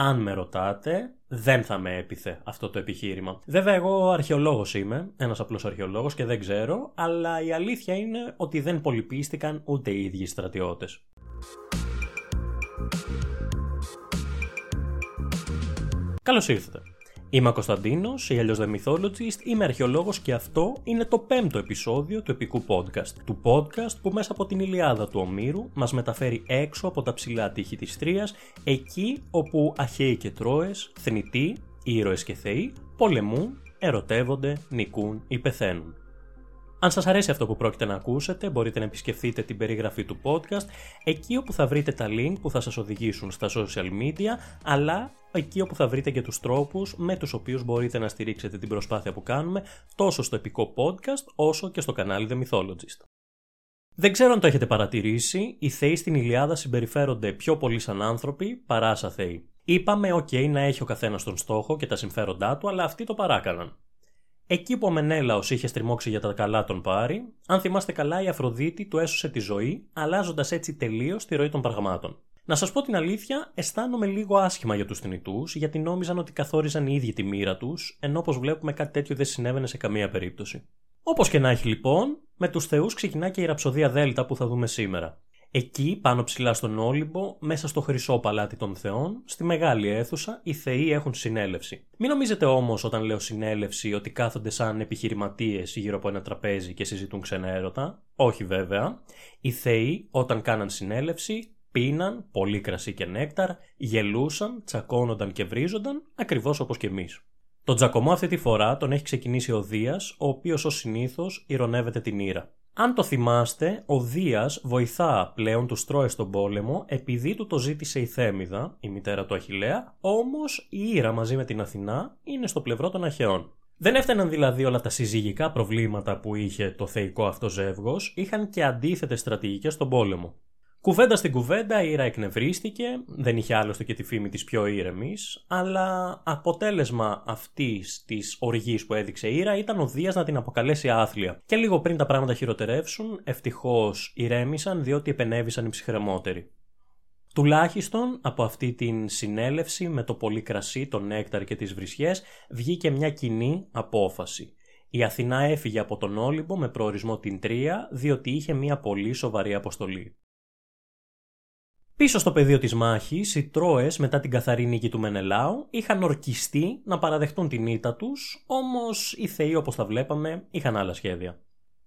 αν με ρωτάτε, δεν θα με έπιθε αυτό το επιχείρημα. Βέβαια, εγώ αρχαιολόγος είμαι, ένας απλός αρχαιολόγος και δεν ξέρω, αλλά η αλήθεια είναι ότι δεν πολυπίστηκαν ούτε οι ίδιοι στρατιώτες. Καλώς ήρθατε. Είμαι ο Κωνσταντίνος, ή αλλιώ The Mythologist, είμαι αρχαιολόγος και αυτό είναι το πέμπτο επεισόδιο του επικού podcast. Του podcast που μέσα από την Ιλιάδα του Ομήρου μας μεταφέρει έξω από τα ψηλά τείχη της Τρίας, εκεί όπου Αχαίοι και Τρόε, θνητοί, ήρωες και θεοί πολεμούν, ερωτεύονται, νικούν ή πεθαίνουν. Αν σας αρέσει αυτό που πρόκειται να ακούσετε, μπορείτε να επισκεφτείτε την περιγραφή του podcast, εκεί όπου θα βρείτε τα link που θα σας οδηγήσουν στα social media, αλλά εκεί όπου θα βρείτε και τους τρόπους με τους οποίους μπορείτε να στηρίξετε την προσπάθεια που κάνουμε, τόσο στο επικό podcast, όσο και στο κανάλι The Mythologist. Δεν ξέρω αν το έχετε παρατηρήσει, οι θεοί στην Ιλιάδα συμπεριφέρονται πιο πολύ σαν άνθρωποι παρά σαν θεοί. Είπαμε, OK, να έχει ο καθένας τον στόχο και τα συμφέροντά του, αλλά αυτοί το παράκαναν. Εκεί που ο Μενέλαος είχε στριμώξει για τα καλά τον πάρει, αν θυμάστε καλά, η Αφροδίτη του έσωσε τη ζωή, αλλάζοντας έτσι τελείως τη ροή των πραγμάτων. Να σας πω την αλήθεια, αισθάνομαι λίγο άσχημα για τους θνητούς, γιατί νόμιζαν ότι καθόριζαν οι ίδιοι τη μοίρα τους, ενώ όπως βλέπουμε κάτι τέτοιο δεν συνέβαινε σε καμία περίπτωση. Όπως και να έχει λοιπόν, με τους Θεούς ξεκινά και η ραψοδία Δέλτα που θα δούμε σήμερα. Εκεί, πάνω ψηλά στον Όλυμπο, μέσα στο χρυσό παλάτι των Θεών, στη μεγάλη αίθουσα, οι Θεοί έχουν συνέλευση. Μην νομίζετε όμως όταν λέω συνέλευση ότι κάθονται σαν επιχειρηματίες γύρω από ένα τραπέζι και συζητούν ξένα έρωτα. Όχι βέβαια. Οι Θεοί, όταν κάναν συνέλευση, πίναν πολύ κρασί και νέκταρ, γελούσαν, τσακώνονταν και βρίζονταν, ακριβώς όπως και εμείς. Τον Τζακωμό αυτή τη φορά τον έχει ξεκινήσει ο Δίας, ο οποίος ως συνήθως ηρωνεύεται την ήρα. Αν το θυμάστε, ο Δίας βοηθά πλέον τους Τρόε στον πόλεμο επειδή του το ζήτησε η Θέμιδα, η μητέρα του Αχιλέα, όμως η Ήρα μαζί με την Αθηνά είναι στο πλευρό των Αχαιών. Δεν έφταναν δηλαδή όλα τα συζυγικά προβλήματα που είχε το θεϊκό αυτό ζεύγος, είχαν και αντίθετες στρατηγικές στον πόλεμο. Κουβέντα στην κουβέντα, η Ήρα εκνευρίστηκε, δεν είχε άλλωστε και τη φήμη της πιο ήρεμης, αλλά αποτέλεσμα αυτής της οργής που έδειξε η Ήρα ήταν ο Δίας να την αποκαλέσει άθλια. Και λίγο πριν τα πράγματα χειροτερεύσουν, ευτυχώς ηρέμησαν διότι επενέβησαν οι ψυχρεμότεροι. Τουλάχιστον από αυτή την συνέλευση με το πολύ κρασί, τον νέκταρ και τις βρισιές βγήκε μια κοινή απόφαση. Η Αθηνά έφυγε από τον Όλυμπο με προορισμό την Τρία διότι είχε μια πολύ σοβαρή αποστολή. Πίσω στο πεδίο της μάχης, οι Τρόες μετά την καθαρή νίκη του Μενελάου είχαν ορκιστεί να παραδεχτούν την ήττα τους, όμως οι θεοί όπως τα βλέπαμε είχαν άλλα σχέδια.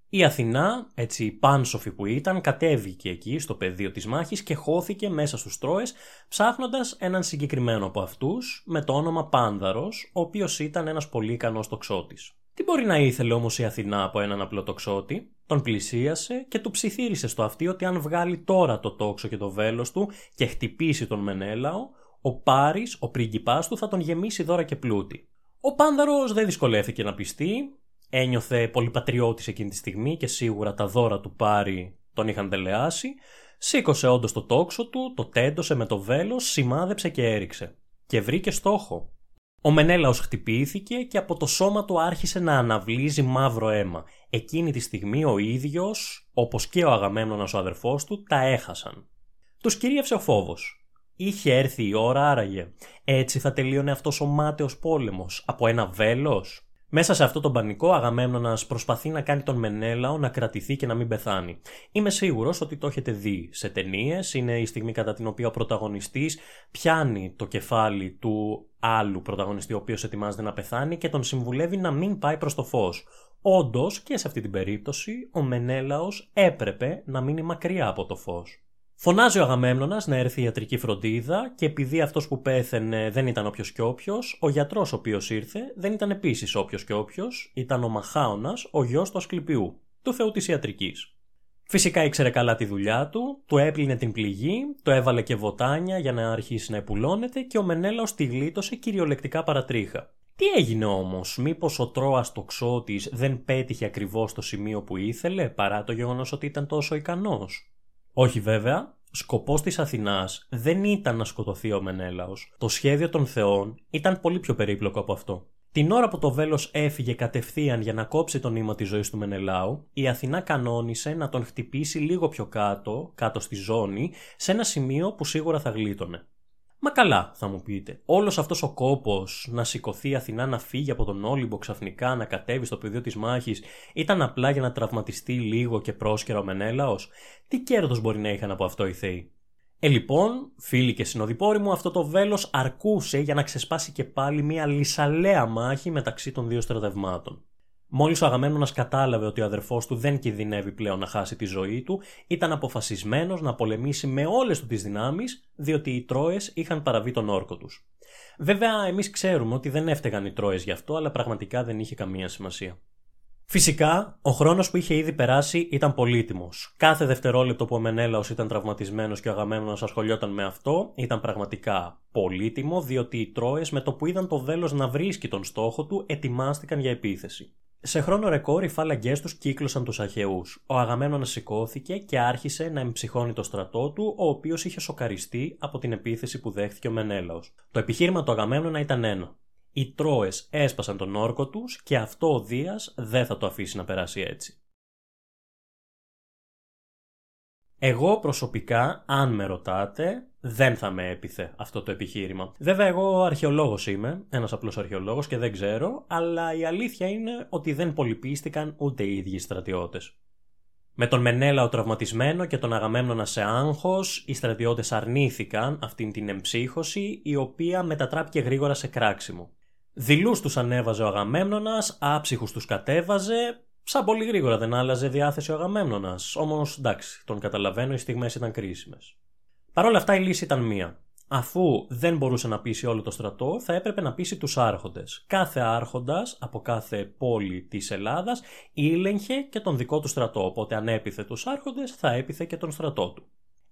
Η Αθηνά, έτσι πάνσοφη που ήταν, κατέβηκε εκεί στο πεδίο της μάχης και χώθηκε μέσα στους Τρόες, ψάχνοντας έναν συγκεκριμένο από αυτούς με το όνομα Πάνδαρος, ο οποίος ήταν ένας πολύ ικανός τοξότης. Τι μπορεί να ήθελε όμως η Αθηνά από έναν απλό τοξότη, τον πλησίασε και του ψιθύρισε στο αυτί ότι αν βγάλει τώρα το τόξο και το βέλος του και χτυπήσει τον Μενέλαο, ο Πάρης, ο πρίγκιπάς του, θα τον γεμίσει δώρα και πλούτη. Ο Πάνδαρος δεν δυσκολεύτηκε να πιστεί, ένιωθε πολύ πατριώτης εκείνη τη στιγμή και σίγουρα τα δώρα του Πάρη τον είχαν τελεάσει, σήκωσε όντως το τόξο του, το τέντωσε με το βέλος, σημάδεψε και έριξε. Και βρήκε στόχο. Ο Μενέλαος χτυπήθηκε και από το σώμα του άρχισε να αναβλύζει μαύρο αίμα. Εκείνη τη στιγμή ο ίδιος, όπως και ο Αγαμέμνονας ο αδερφός του, τα έχασαν. Τους κυρίευσε ο φόβος. Είχε έρθει η ώρα άραγε. Έτσι θα τελείωνε αυτός ο μάταιος πόλεμος. Από ένα βέλος. Μέσα σε αυτό τον πανικό, ο Αγαμέμνονα προσπαθεί να κάνει τον Μενέλαο να κρατηθεί και να μην πεθάνει. Είμαι σίγουρος ότι το έχετε δει σε ταινίες. Είναι η στιγμή κατά την οποία ο πρωταγωνιστής πιάνει το κεφάλι του άλλου πρωταγωνιστή, ο οποίος ετοιμάζεται να πεθάνει και τον συμβουλεύει να μην πάει προς το φως. Όντως και σε αυτή την περίπτωση, ο Μενέλαος έπρεπε να μείνει μακριά από το φως. Φωνάζει ο Αγαμέμνονας να έρθει η ιατρική φροντίδα και επειδή αυτός που πέθαινε δεν ήταν όποιος και όποιος, ο γιατρός ο οποίος ήρθε δεν ήταν επίσης όποιος και όποιος, ήταν ο Μαχάωνας, ο γιος του Ασκληπιού, του θεού της ιατρικής. Φυσικά ήξερε καλά τη δουλειά του, του έπλυνε την πληγή, το έβαλε και βοτάνια για να αρχίσει να επουλώνεται και ο Μενέλαος τη γλίτωσε κυριολεκτικά παρατρίχα. Τι έγινε όμως, μήπως ο Τρόα τοξότη δεν πέτυχε ακριβώς το σημείο που ήθελε, παρά το γεγονός ότι ήταν τόσο ικανός; Όχι βέβαια, σκοπός της Αθηνάς δεν ήταν να σκοτωθεί ο Μενέλαος. Το σχέδιο των θεών ήταν πολύ πιο περίπλοκο από αυτό. Την ώρα που το βέλος έφυγε κατευθείαν για να κόψει τον ύμα της ζωής του Μενελάου, η Αθηνά κανόνισε να τον χτυπήσει λίγο πιο κάτω, κάτω στη ζώνη, σε ένα σημείο που σίγουρα θα γλίτωνε. Μα καλά, θα μου πείτε. Όλος αυτός ο κόπος να σηκωθεί η Αθηνά να φύγει από τον Όλυμπο ξαφνικά, να κατέβει στο πεδίο της μάχης, ήταν απλά για να τραυματιστεί λίγο και πρόσκαιρα ο Μενέλαος; Τι κέρδος μπορεί να είχαν από αυτό οι Θεοί; Ε, λοιπόν, φίλοι και συνοδοιπόροι μου, αυτό το βέλος αρκούσε για να ξεσπάσει και πάλι μια λυσαλέα μάχη μεταξύ των δύο στρατευμάτων. Μόλις ο Αγαμένονα κατάλαβε ότι ο αδερφός του δεν κινδυνεύει πλέον να χάσει τη ζωή του, ήταν αποφασισμένος να πολεμήσει με όλες του τις δυνάμεις, διότι οι Τρόες είχαν παραβεί τον όρκο τους. Βέβαια, εμείς ξέρουμε ότι δεν έφταιγαν οι Τρόες γι' αυτό, αλλά πραγματικά δεν είχε καμία σημασία. Φυσικά, ο χρόνος που είχε ήδη περάσει ήταν πολύτιμος. Κάθε δευτερόλεπτο που ο Μενέλαος ήταν τραυματισμένος και ο Αγαμένονα ασχολιόταν με αυτό ήταν πραγματικά πολύτιμο, διότι οι Τρόες με το που είδαν το βέλος να βρίσκει τον στόχο του ετοιμάστηκαν για επίθεση. Σε χρόνο ρεκόρ οι φάλαγγέ τους κύκλωσαν τους Αχαιούς. Ο Αγαμένονα σηκώθηκε και άρχισε να εμψυχώνει το στρατό του, ο οποίος είχε σοκαριστεί από την επίθεση που δέχθηκε ο Μενέλαος. Το επιχείρημα του Αγαμένονα ήταν ένα. Οι Τρόες έσπασαν τον όρκο τους και αυτό ο Δίας δεν θα το αφήσει να περάσει έτσι. Εγώ προσωπικά, αν με ρωτάτε, δεν θα με έπιθε αυτό το επιχείρημα. Βέβαια, εγώ αρχαιολόγος είμαι, ένας απλός αρχαιολόγος και δεν ξέρω, αλλά η αλήθεια είναι ότι δεν πολυπίστηκαν ούτε οι ίδιοι στρατιώτες. Με τον Μενέλα ο τραυματισμένο και τον Αγαμέμνονα σε άγχος, οι στρατιώτες αρνήθηκαν αυτήν την εμψύχωση, η οποία μετατράπηκε γρήγορα σε κράξιμο. Δηλούς τους ανέβαζε ο Αγαμέμνονας, άψυχους τους κατέβαζε, σαν πολύ γρήγορα δεν άλλαζε διάθεση ο Αγαμέμνονας, όμως εντάξει, τον καταλαβαίνω, οι στιγμές ήταν κρίσιμες. Παρ' όλα αυτά η λύση ήταν μία. Αφού δεν μπορούσε να πείσει όλο το στρατό, θα έπρεπε να πείσει τους άρχοντες. Κάθε άρχοντας από κάθε πόλη της Ελλάδας ήλεγχε και τον δικό του στρατό, οπότε αν έπιθε τους άρχοντες θα έπιθε και τον στρατό του.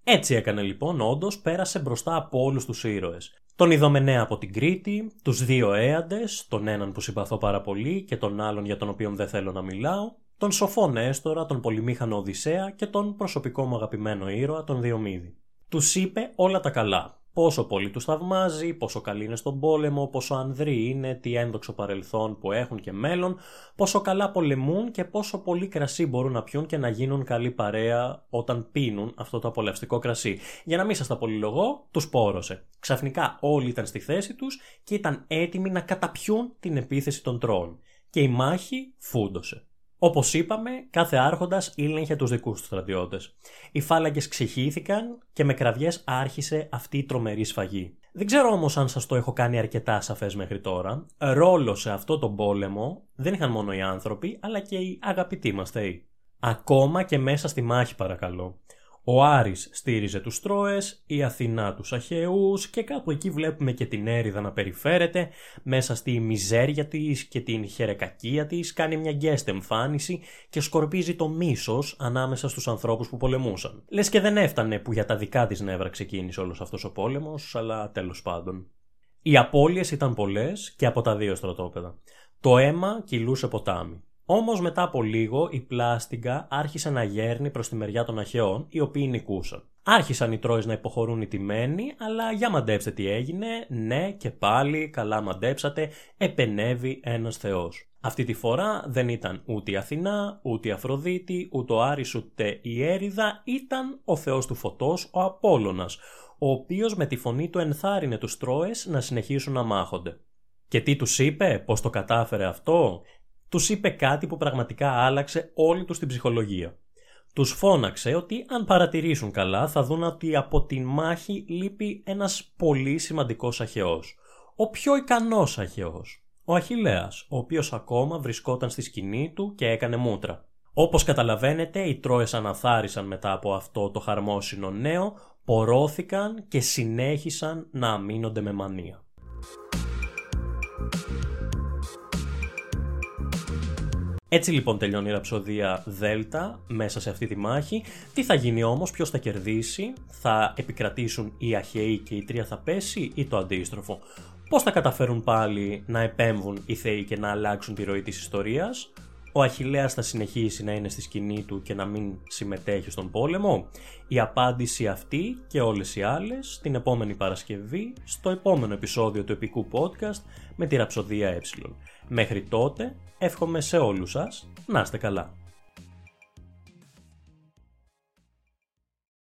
Έτσι έκανε λοιπόν, όντως πέρασε μπροστά από όλους τους ήρωες. Τον Ιδωμενέα από την Κρήτη, τους δύο Έαντες, τον έναν που συμπαθώ πάρα πολύ και τον άλλον για τον οποίο δεν θέλω να μιλάω, τον σοφό Νέστορα, τον πολυμήχανο Οδυσσέα και τον προσωπικό μου αγαπημένο ήρωα, τον Διομήδη. Τους είπε όλα τα καλά, πόσο πολύ τους θαυμάζει, πόσο καλή είναι στον πόλεμο, πόσο ανδροί είναι, τι ένδοξο παρελθόν που έχουν και μέλλον, πόσο καλά πολεμούν και πόσο πολύ κρασί μπορούν να πιούν και να γίνουν καλή παρέα όταν πίνουν αυτό το απολαυστικό κρασί. Για να μην σας τα πολυλογώ, τους πόρωσε. Ξαφνικά όλοι ήταν στη θέση τους και ήταν έτοιμοι να καταπιούν την επίθεση των τρών. Και η μάχη φούντωσε. Όπως είπαμε, κάθε άρχοντας ήλεγχε τους δικούς του στρατιώτες. Οι φάλαγγες ξεχύθηκαν και με κραυγές άρχισε αυτή η τρομερή σφαγή. Δεν ξέρω όμως αν σας το έχω κάνει αρκετά σαφές μέχρι τώρα. Ρόλο σε αυτό τον πόλεμο δεν είχαν μόνο οι άνθρωποι, αλλά και οι αγαπητοί μας θεοί. Ακόμα και μέσα στη μάχη, παρακαλώ. Ο Άρης στήριζε τους Τρόες, η Αθηνά τους Αχαιούς και κάπου εκεί βλέπουμε και την Έριδα να περιφέρεται μέσα στη μιζέρια της και την χερεκακία της κάνει μια γκέστε εμφάνιση και σκορπίζει το μίσος ανάμεσα στους ανθρώπους που πολεμούσαν. Λες και δεν έφτανε που για τα δικά της νεύρα ξεκίνησε όλος αυτός ο πόλεμος, αλλά τέλος πάντων. Οι απώλειες ήταν πολλές και από τα δύο στρατόπεδα. Το αίμα κυλούσε ποτάμι. Όμως μετά από λίγο η πλάστιγκα άρχισε να γέρνει προς τη μεριά των Αχαιών, οι οποίοι νικούσαν. Άρχισαν οι Τρόες να υποχωρούν οι τιμένοι, αλλά για μαντέψτε τι έγινε, ναι και πάλι καλά μαντέψατε, επενεύει ένας θεός. Αυτή τη φορά δεν ήταν ούτε η Αθηνά, ούτε η Αφροδίτη, ούτε ο Άρης, ούτε η Έριδα, ήταν ο θεός του φωτός, ο Απόλλωνας, ο οποίος με τη φωνή του ενθάρρυνε τους Τρόες να συνεχίσουν να μάχονται. Και τι τους είπε, πώς το κατάφερε αυτό, τους είπε κάτι που πραγματικά άλλαξε όλη τους την ψυχολογία. Τους φώναξε ότι αν παρατηρήσουν καλά θα δουν ότι από τη μάχη λείπει ένας πολύ σημαντικός αχαιός. Ο πιο ικανός αχαιός. Ο Αχιλέας, ο οποίος ακόμα βρισκόταν στη σκηνή του και έκανε μούτρα. Όπως καταλαβαίνετε, οι Τρόες αναθάρισαν μετά από αυτό το χαρμόσυνο νέο, πορώθηκαν και συνέχισαν να αμήνονται με μανία. Έτσι λοιπόν τελειώνει η ραψοδία Δέλτα μέσα σε αυτή τη μάχη. Τι θα γίνει όμως, ποιος θα κερδίσει, θα επικρατήσουν οι Αχαιοί και η Τρία θα πέσει ή το αντίστροφο; Πώς θα καταφέρουν πάλι να επέμβουν οι Θεοί και να αλλάξουν τη ροή της ιστορίας; Ο Αχιλέας θα συνεχίσει να είναι στη σκηνή του και να μην συμμετέχει στον πόλεμο; Η απάντηση αυτή και όλες οι άλλες την επόμενη Παρασκευή στο επόμενο επεισόδιο του επικού podcast με τη ραψοδία ε. Μέχρι τότε εύχομαι σε όλους σας να είστε καλά.